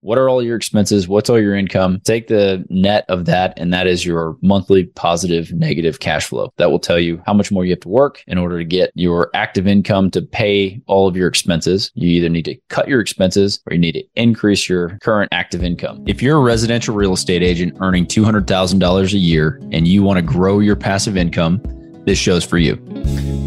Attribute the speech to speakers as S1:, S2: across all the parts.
S1: what are all your expenses? What's all your income? Take the net of that, and that is your monthly positive negative cash flow. That will tell you how much more you have to work in order to get your active income to pay all of your expenses. You either need to cut your expenses or you need to increase your current active income. If you're a residential real estate agent earning $200,000 a year and you want to grow your passive income, this show's for you.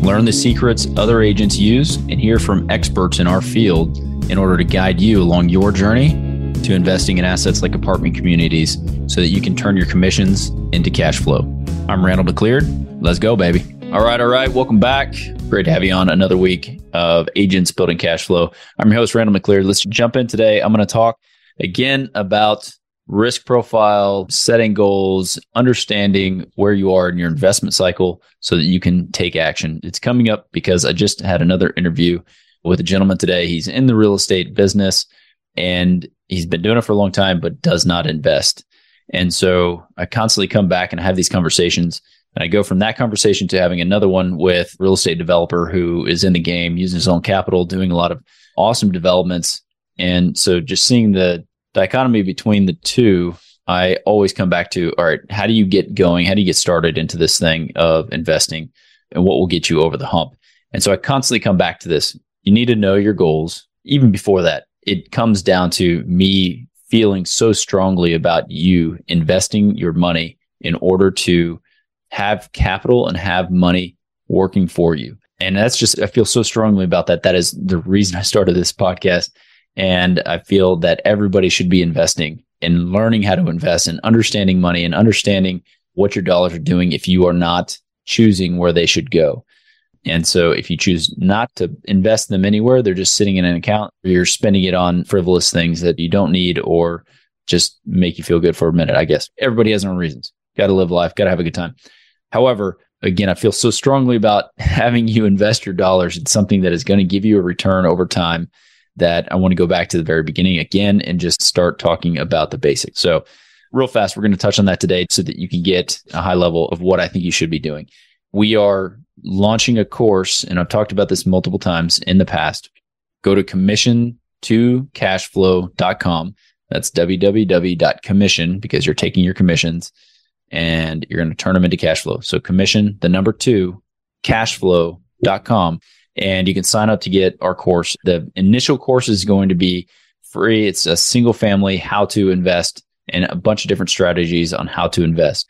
S1: Learn the secrets other agents use and hear from experts in our field in order to guide you along your journey to investing in assets like apartment communities so that you can turn your commissions into cash flow. I'm Randal McCleary. Let's go, baby. All right, all right. Welcome back. Great to have you on another week of Agents Building Cash Flow. I'm your host, Randal McCleary. Let's jump in today. I'm going to talk again about risk profile, setting goals, understanding where you are in your investment cycle so that you can take action. It's coming up because I just had another interview with a gentleman today. He's in the real estate business and he's been doing it for a long time, but does not invest. And so I constantly come back and I have these conversations. And I go from that conversation to having another one with real estate developer who is in the game, using his own capital, doing a lot of awesome developments. And so just seeing the dichotomy between the two, I always come back to, all right, how do you get going? How do you get started into this thing of investing and what will get you over the hump? And so I constantly come back to this. You need to know your goals. Even before that, it comes down to me feeling so strongly about you investing your money in order to have capital and have money working for you. And that's just, I feel so strongly about that. That is the reason I started this podcast. And I feel that everybody should be investing and learning how to invest and understanding money and understanding what your dollars are doing if you are not choosing where they should go. And so if you choose not to invest them anywhere, they're just sitting in an account, you're spending it on frivolous things that you don't need or just make you feel good for a minute, I guess. Everybody has their own reasons. Got to live life, got to have a good time. However, again, I feel so strongly about having you invest your dollars in something that is going to give you a return over time that I want to go back to the very beginning again and just start talking about the basics. So, real fast, we're going to touch on that today so that you can get a high level of what I think you should be doing. We are launching a course, and I've talked about this multiple times in the past. Go to commission to cashflow.com. That's www.commission because you're taking your commissions and you're going to turn them into cash flow. So commission, the number two, cashflow.com. And you can sign up to get our course. The initial course is going to be free. It's a single family how to invest and a bunch of different strategies on how to invest.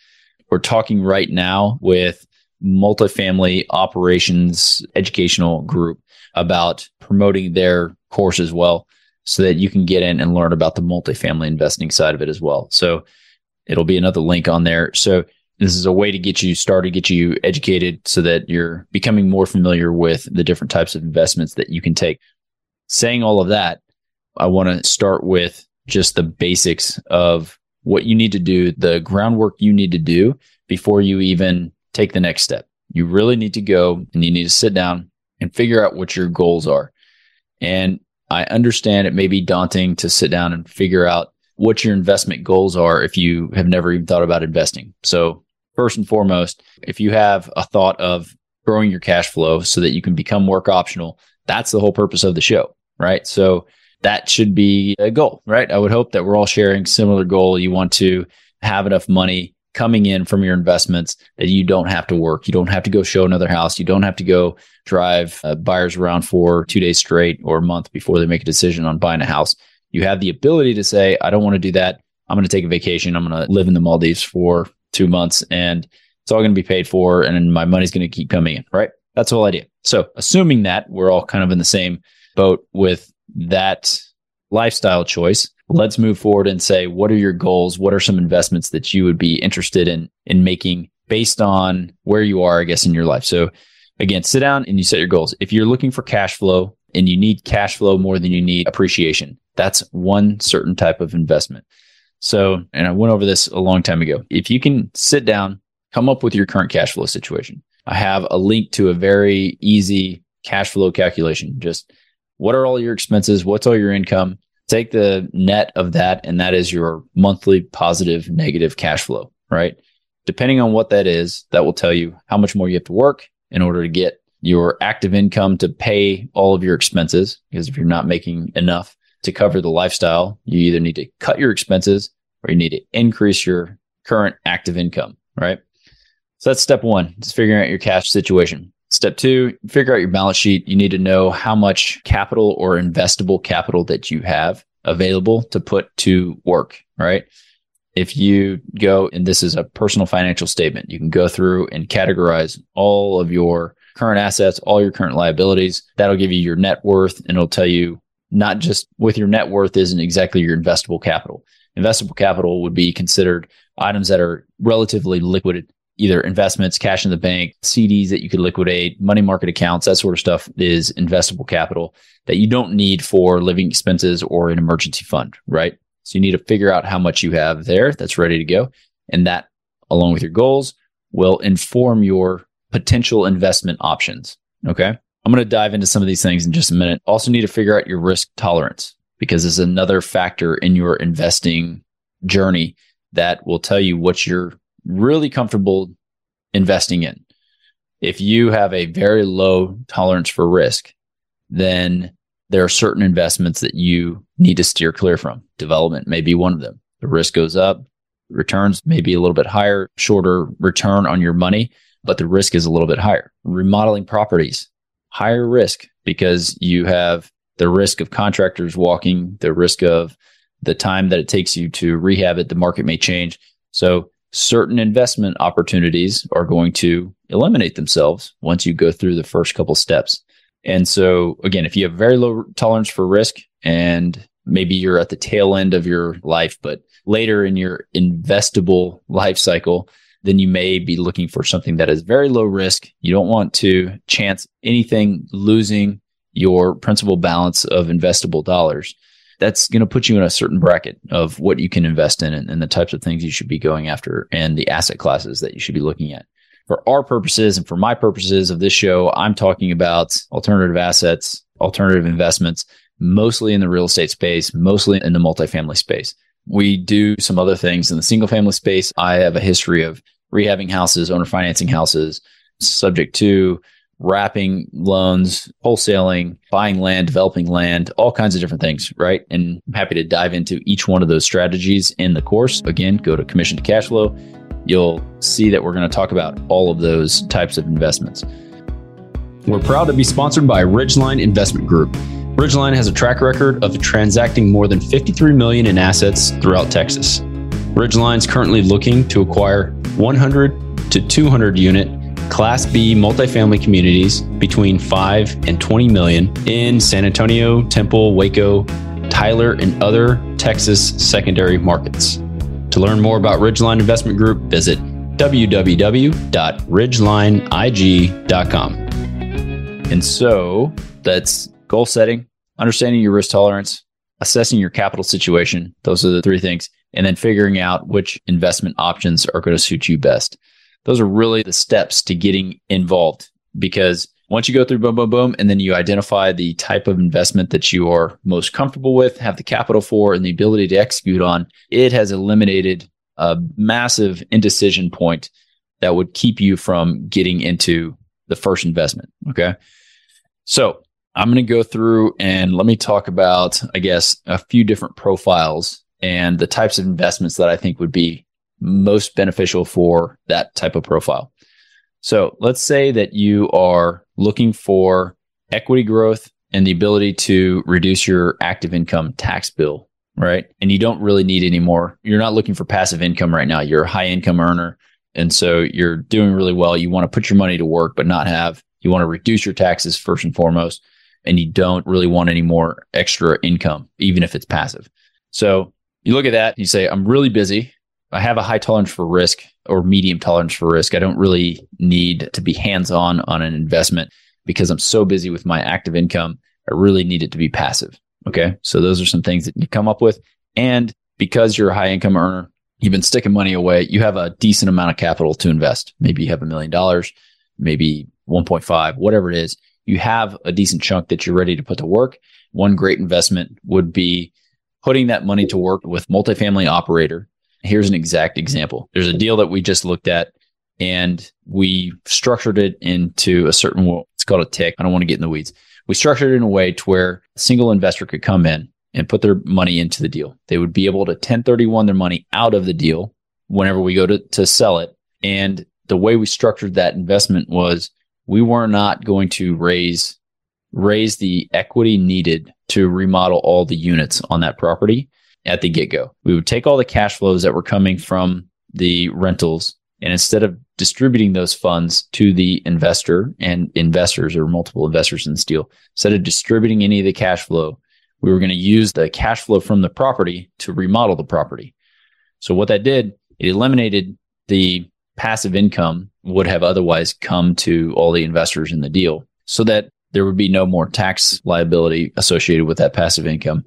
S1: We're talking right now with multifamily operations educational group about promoting their course as well so that you can get in and learn about the multifamily investing side of it as well. So it'll be another link on there. So this is a way to get you started, get you educated so that you're becoming more familiar with the different types of investments that you can take. Saying all of that, I want to start with just the basics of what you need to do, the groundwork you need to do before you even take the next step. You really need to go and you need to sit down and figure out what your goals are. And I understand it may be daunting to sit down and figure out what your investment goals are if you have never even thought about investing. So, first and foremost, if you have a thought of growing your cash flow so that you can become work optional, that's the whole purpose of the show, right? So, that should be a goal, right? I would hope that we're all sharing similar goal. You want to have enough money coming in from your investments that you don't have to work. You don't have to go show another house. You don't have to go drive uh, buyers around for two days straight or a month before they make a decision on buying a house. You have the ability to say, I don't want to do that. I'm going to take a vacation. I'm going to live in the Maldives for two months and it's all going to be paid for and my money's going to keep coming in, right? That's the whole idea. So assuming that we're all kind of in the same boat with that lifestyle choice, let's move forward and say, what are your goals? What are some investments that you would be interested in, in making based on where you are, I guess, in your life? So again, sit down and you set your goals. If you're looking for cash flow and you need cash flow more than you need appreciation, that's one certain type of investment. So, and I went over this a long time ago. If you can sit down, come up with your current cash flow situation. I have a link to a very easy cash flow calculation. Just what are all your expenses? What's all your income? Take the net of that, and that is your monthly positive, negative cash flow, right? Depending on what that is, that will tell you how much more you have to work in order to get your active income to pay all of your expenses. Because if you're not making enough to cover the lifestyle, you either need to cut your expenses or you need to increase your current active income, right? So that's step one, just figuring out your cash situation. Step two, figure out your balance sheet. You need to know how much capital or investable capital that you have available to put to work, right? If you go, and this is a personal financial statement, you can go through and categorize all of your current assets, all your current liabilities. That'll give you your net worth and it'll tell you not just with your net worth isn't exactly your investable capital. Investable capital would be considered items that are relatively liquid, either investments, cash in the bank, CDs that you could liquidate, money market accounts, that sort of stuff is investable capital that you don't need for living expenses or an emergency fund, right? So you need to figure out how much you have there that's ready to go. And that, along with your goals, will inform your potential investment options. Okay. I'm going to dive into some of these things in just a minute. Also, need to figure out your risk tolerance because is another factor in your investing journey that will tell you what you're really comfortable investing in. If you have a very low tolerance for risk, then there are certain investments that you need to steer clear from. Development may be one of them. The risk goes up, returns may be a little bit higher, shorter return on your money, but the risk is a little bit higher. Remodeling properties, higher risk because you have the risk of contractors walking, the risk of the time that it takes you to rehab it, the market may change. So certain investment opportunities are going to eliminate themselves once you go through the first couple steps. And so again, if you have very low tolerance for risk and maybe you're at the tail end of your life, but later in your investable life cycle, then you may be looking for something that is very low risk. You don't want to chance anything losing your principal balance of investable dollars. That's going to put you in a certain bracket of what you can invest in and, and the types of things you should be going after and the asset classes that you should be looking at. For our purposes and for my purposes of this show, I'm talking about alternative assets, alternative investments, mostly in the real estate space, mostly in the multifamily space. We do some other things in the single family space. I have a history of rehabbing houses, owner financing houses, subject to wrapping loans, wholesaling, buying land, developing land, all kinds of different things, right? And I'm happy to dive into each one of those strategies in the course. Again, go to commission to cash flow. You'll see that we're going to talk about all of those types of investments. We're proud to be sponsored by Ridgeline Investment Group. Ridgeline has a track record of transacting more than 53 million in assets throughout Texas. Ridgeline is currently looking to acquire 100 to 200 unit Class B multifamily communities between 5 and 20 million in San Antonio, Temple, Waco, Tyler, and other Texas secondary markets. To learn more about Ridgeline Investment Group, visit www.ridgelineig.com. And so that's goal setting, understanding your risk tolerance, assessing your capital situation. Those are the three things. And then figuring out which investment options are going to suit you best. Those are really the steps to getting involved because once you go through boom, boom, boom, and then you identify the type of investment that you are most comfortable with, have the capital for, and the ability to execute on, it has eliminated a massive indecision point that would keep you from getting into the first investment. Okay. So I'm going to go through and let me talk about, I guess, a few different profiles and the types of investments that I think would be most beneficial for that type of profile. So let's say that you are looking for equity growth and the ability to reduce your active income tax bill, right? And you don't really need any more. You're not looking for passive income right now. You're a high income earner. And so you're doing really well. You want to put your money to work, but not have, you want to reduce your taxes first and foremost and you don't really want any more extra income, even if it's passive. So you look at that, you say, I'm really busy. I have a high tolerance for risk or medium tolerance for risk. I don't really need to be hands on on an investment because I'm so busy with my active income. I really need it to be passive. Okay. So those are some things that you come up with. And because you're a high income earner, you've been sticking money away, you have a decent amount of capital to invest. Maybe you have a million dollars, maybe 1.5, whatever it is you have a decent chunk that you're ready to put to work. One great investment would be putting that money to work with multifamily operator. Here's an exact example. There's a deal that we just looked at and we structured it into a certain, it's called a TIC. I don't want to get in the weeds. We structured it in a way to where a single investor could come in and put their money into the deal. They would be able to 1031 their money out of the deal whenever we go to, to sell it. And the way we structured that investment was we were not going to raise raise the equity needed to remodel all the units on that property at the get-go. We would take all the cash flows that were coming from the rentals and instead of distributing those funds to the investor and investors or multiple investors in this deal, instead of distributing any of the cash flow, we were going to use the cash flow from the property to remodel the property. So what that did, it eliminated the passive income would have otherwise come to all the investors in the deal so that there would be no more tax liability associated with that passive income.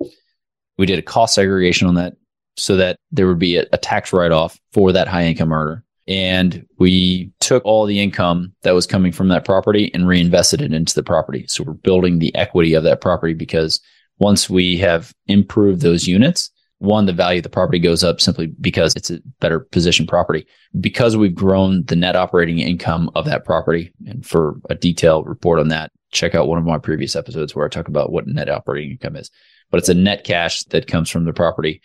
S1: We did a cost segregation on that so that there would be a, a tax write off for that high income earner. And we took all the income that was coming from that property and reinvested it into the property. So we're building the equity of that property because once we have improved those units, one, the value of the property goes up simply because it's a better position property. Because we've grown the net operating income of that property, and for a detailed report on that, check out one of my previous episodes where I talk about what net operating income is. But it's a net cash that comes from the property.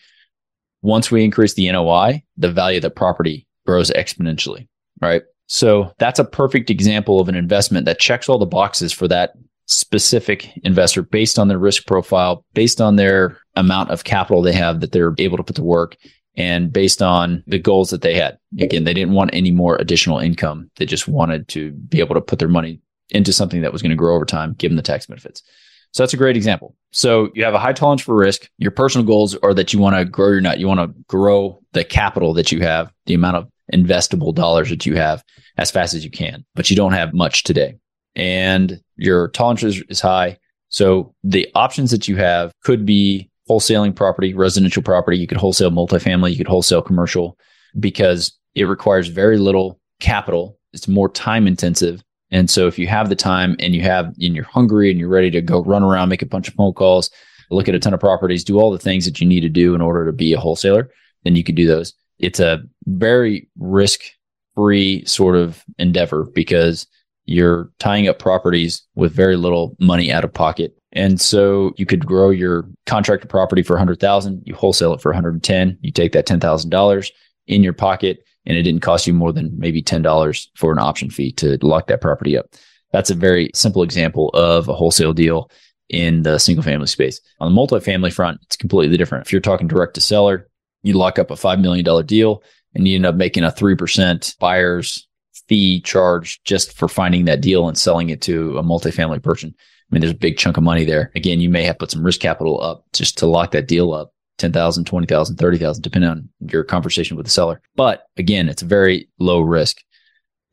S1: Once we increase the NOI, the value of the property grows exponentially, right? So that's a perfect example of an investment that checks all the boxes for that specific investor based on their risk profile, based on their amount of capital they have that they're able to put to work, and based on the goals that they had. Again, they didn't want any more additional income. They just wanted to be able to put their money into something that was going to grow over time, give them the tax benefits. So that's a great example. So you have a high tolerance for risk. Your personal goals are that you want to grow your nut. You want to grow the capital that you have, the amount of investable dollars that you have as fast as you can, but you don't have much today and your tolerance is, is high. So the options that you have could be wholesaling property, residential property. You could wholesale multifamily. You could wholesale commercial because it requires very little capital. It's more time intensive. And so if you have the time and you have, and you're hungry and you're ready to go run around, make a bunch of phone calls, look at a ton of properties, do all the things that you need to do in order to be a wholesaler, then you could do those. It's a very risk free sort of endeavor because you're tying up properties with very little money out of pocket. And so you could grow your contracted property for 100,000, you wholesale it for 110, you take that $10,000 in your pocket and it didn't cost you more than maybe $10 for an option fee to lock that property up. That's a very simple example of a wholesale deal in the single family space. On the multifamily front, it's completely different. If you're talking direct to seller, you lock up a $5 million deal and you end up making a 3% buyer's fee charge just for finding that deal and selling it to a multifamily person. I mean, there's a big chunk of money there. Again, you may have put some risk capital up just to lock that deal up. 10,000, 20,000, 30,000, depending on your conversation with the seller. But again, it's a very low risk.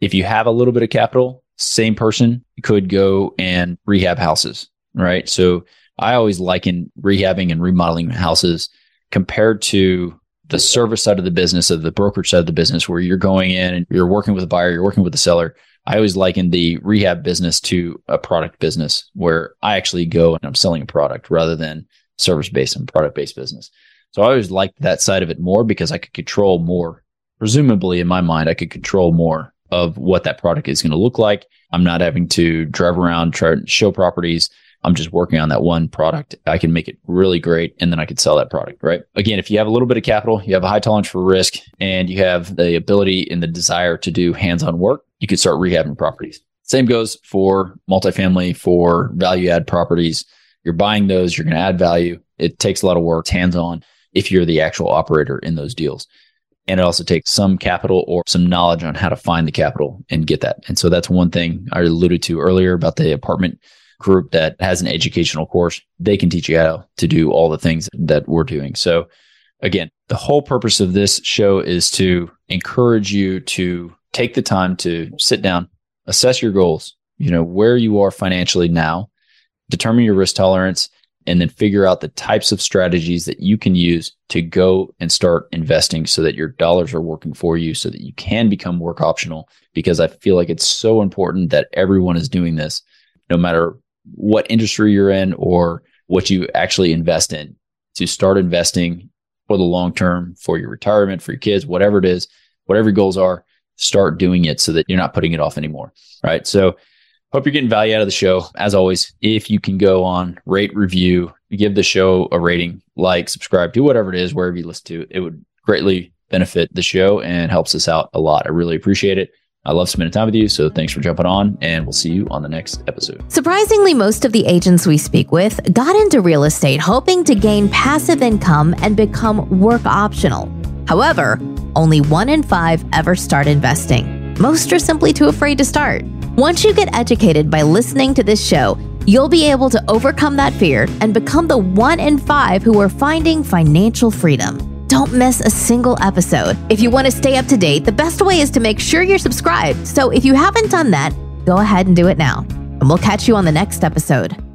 S1: If you have a little bit of capital, same person could go and rehab houses, right? So I always liken rehabbing and remodeling houses compared to the service side of the business, of the brokerage side of the business, where you're going in and you're working with a buyer, you're working with a seller. I always liken the rehab business to a product business where I actually go and I'm selling a product rather than service based and product based business. So I always liked that side of it more because I could control more. Presumably, in my mind, I could control more of what that product is going to look like. I'm not having to drive around, try to show properties. I'm just working on that one product. I can make it really great and then I could sell that product, right? Again, if you have a little bit of capital, you have a high tolerance for risk, and you have the ability and the desire to do hands on work, you could start rehabbing properties. Same goes for multifamily, for value add properties. You're buying those, you're going to add value. It takes a lot of work, hands on, if you're the actual operator in those deals. And it also takes some capital or some knowledge on how to find the capital and get that. And so that's one thing I alluded to earlier about the apartment group that has an educational course, they can teach you how to do all the things that we're doing. So again, the whole purpose of this show is to encourage you to take the time to sit down, assess your goals, you know, where you are financially now, determine your risk tolerance, and then figure out the types of strategies that you can use to go and start investing so that your dollars are working for you so that you can become work optional. Because I feel like it's so important that everyone is doing this, no matter what industry you're in or what you actually invest in to start investing for the long term, for your retirement, for your kids, whatever it is, whatever your goals are, start doing it so that you're not putting it off anymore. Right. So hope you're getting value out of the show. As always, if you can go on, rate, review, give the show a rating, like, subscribe, do whatever it is, wherever you listen to. It would greatly benefit the show and helps us out a lot. I really appreciate it. I love spending time with you. So thanks for jumping on, and we'll see you on the next episode.
S2: Surprisingly, most of the agents we speak with got into real estate hoping to gain passive income and become work optional. However, only one in five ever start investing. Most are simply too afraid to start. Once you get educated by listening to this show, you'll be able to overcome that fear and become the one in five who are finding financial freedom. Don't miss a single episode. If you want to stay up to date, the best way is to make sure you're subscribed. So if you haven't done that, go ahead and do it now. And we'll catch you on the next episode.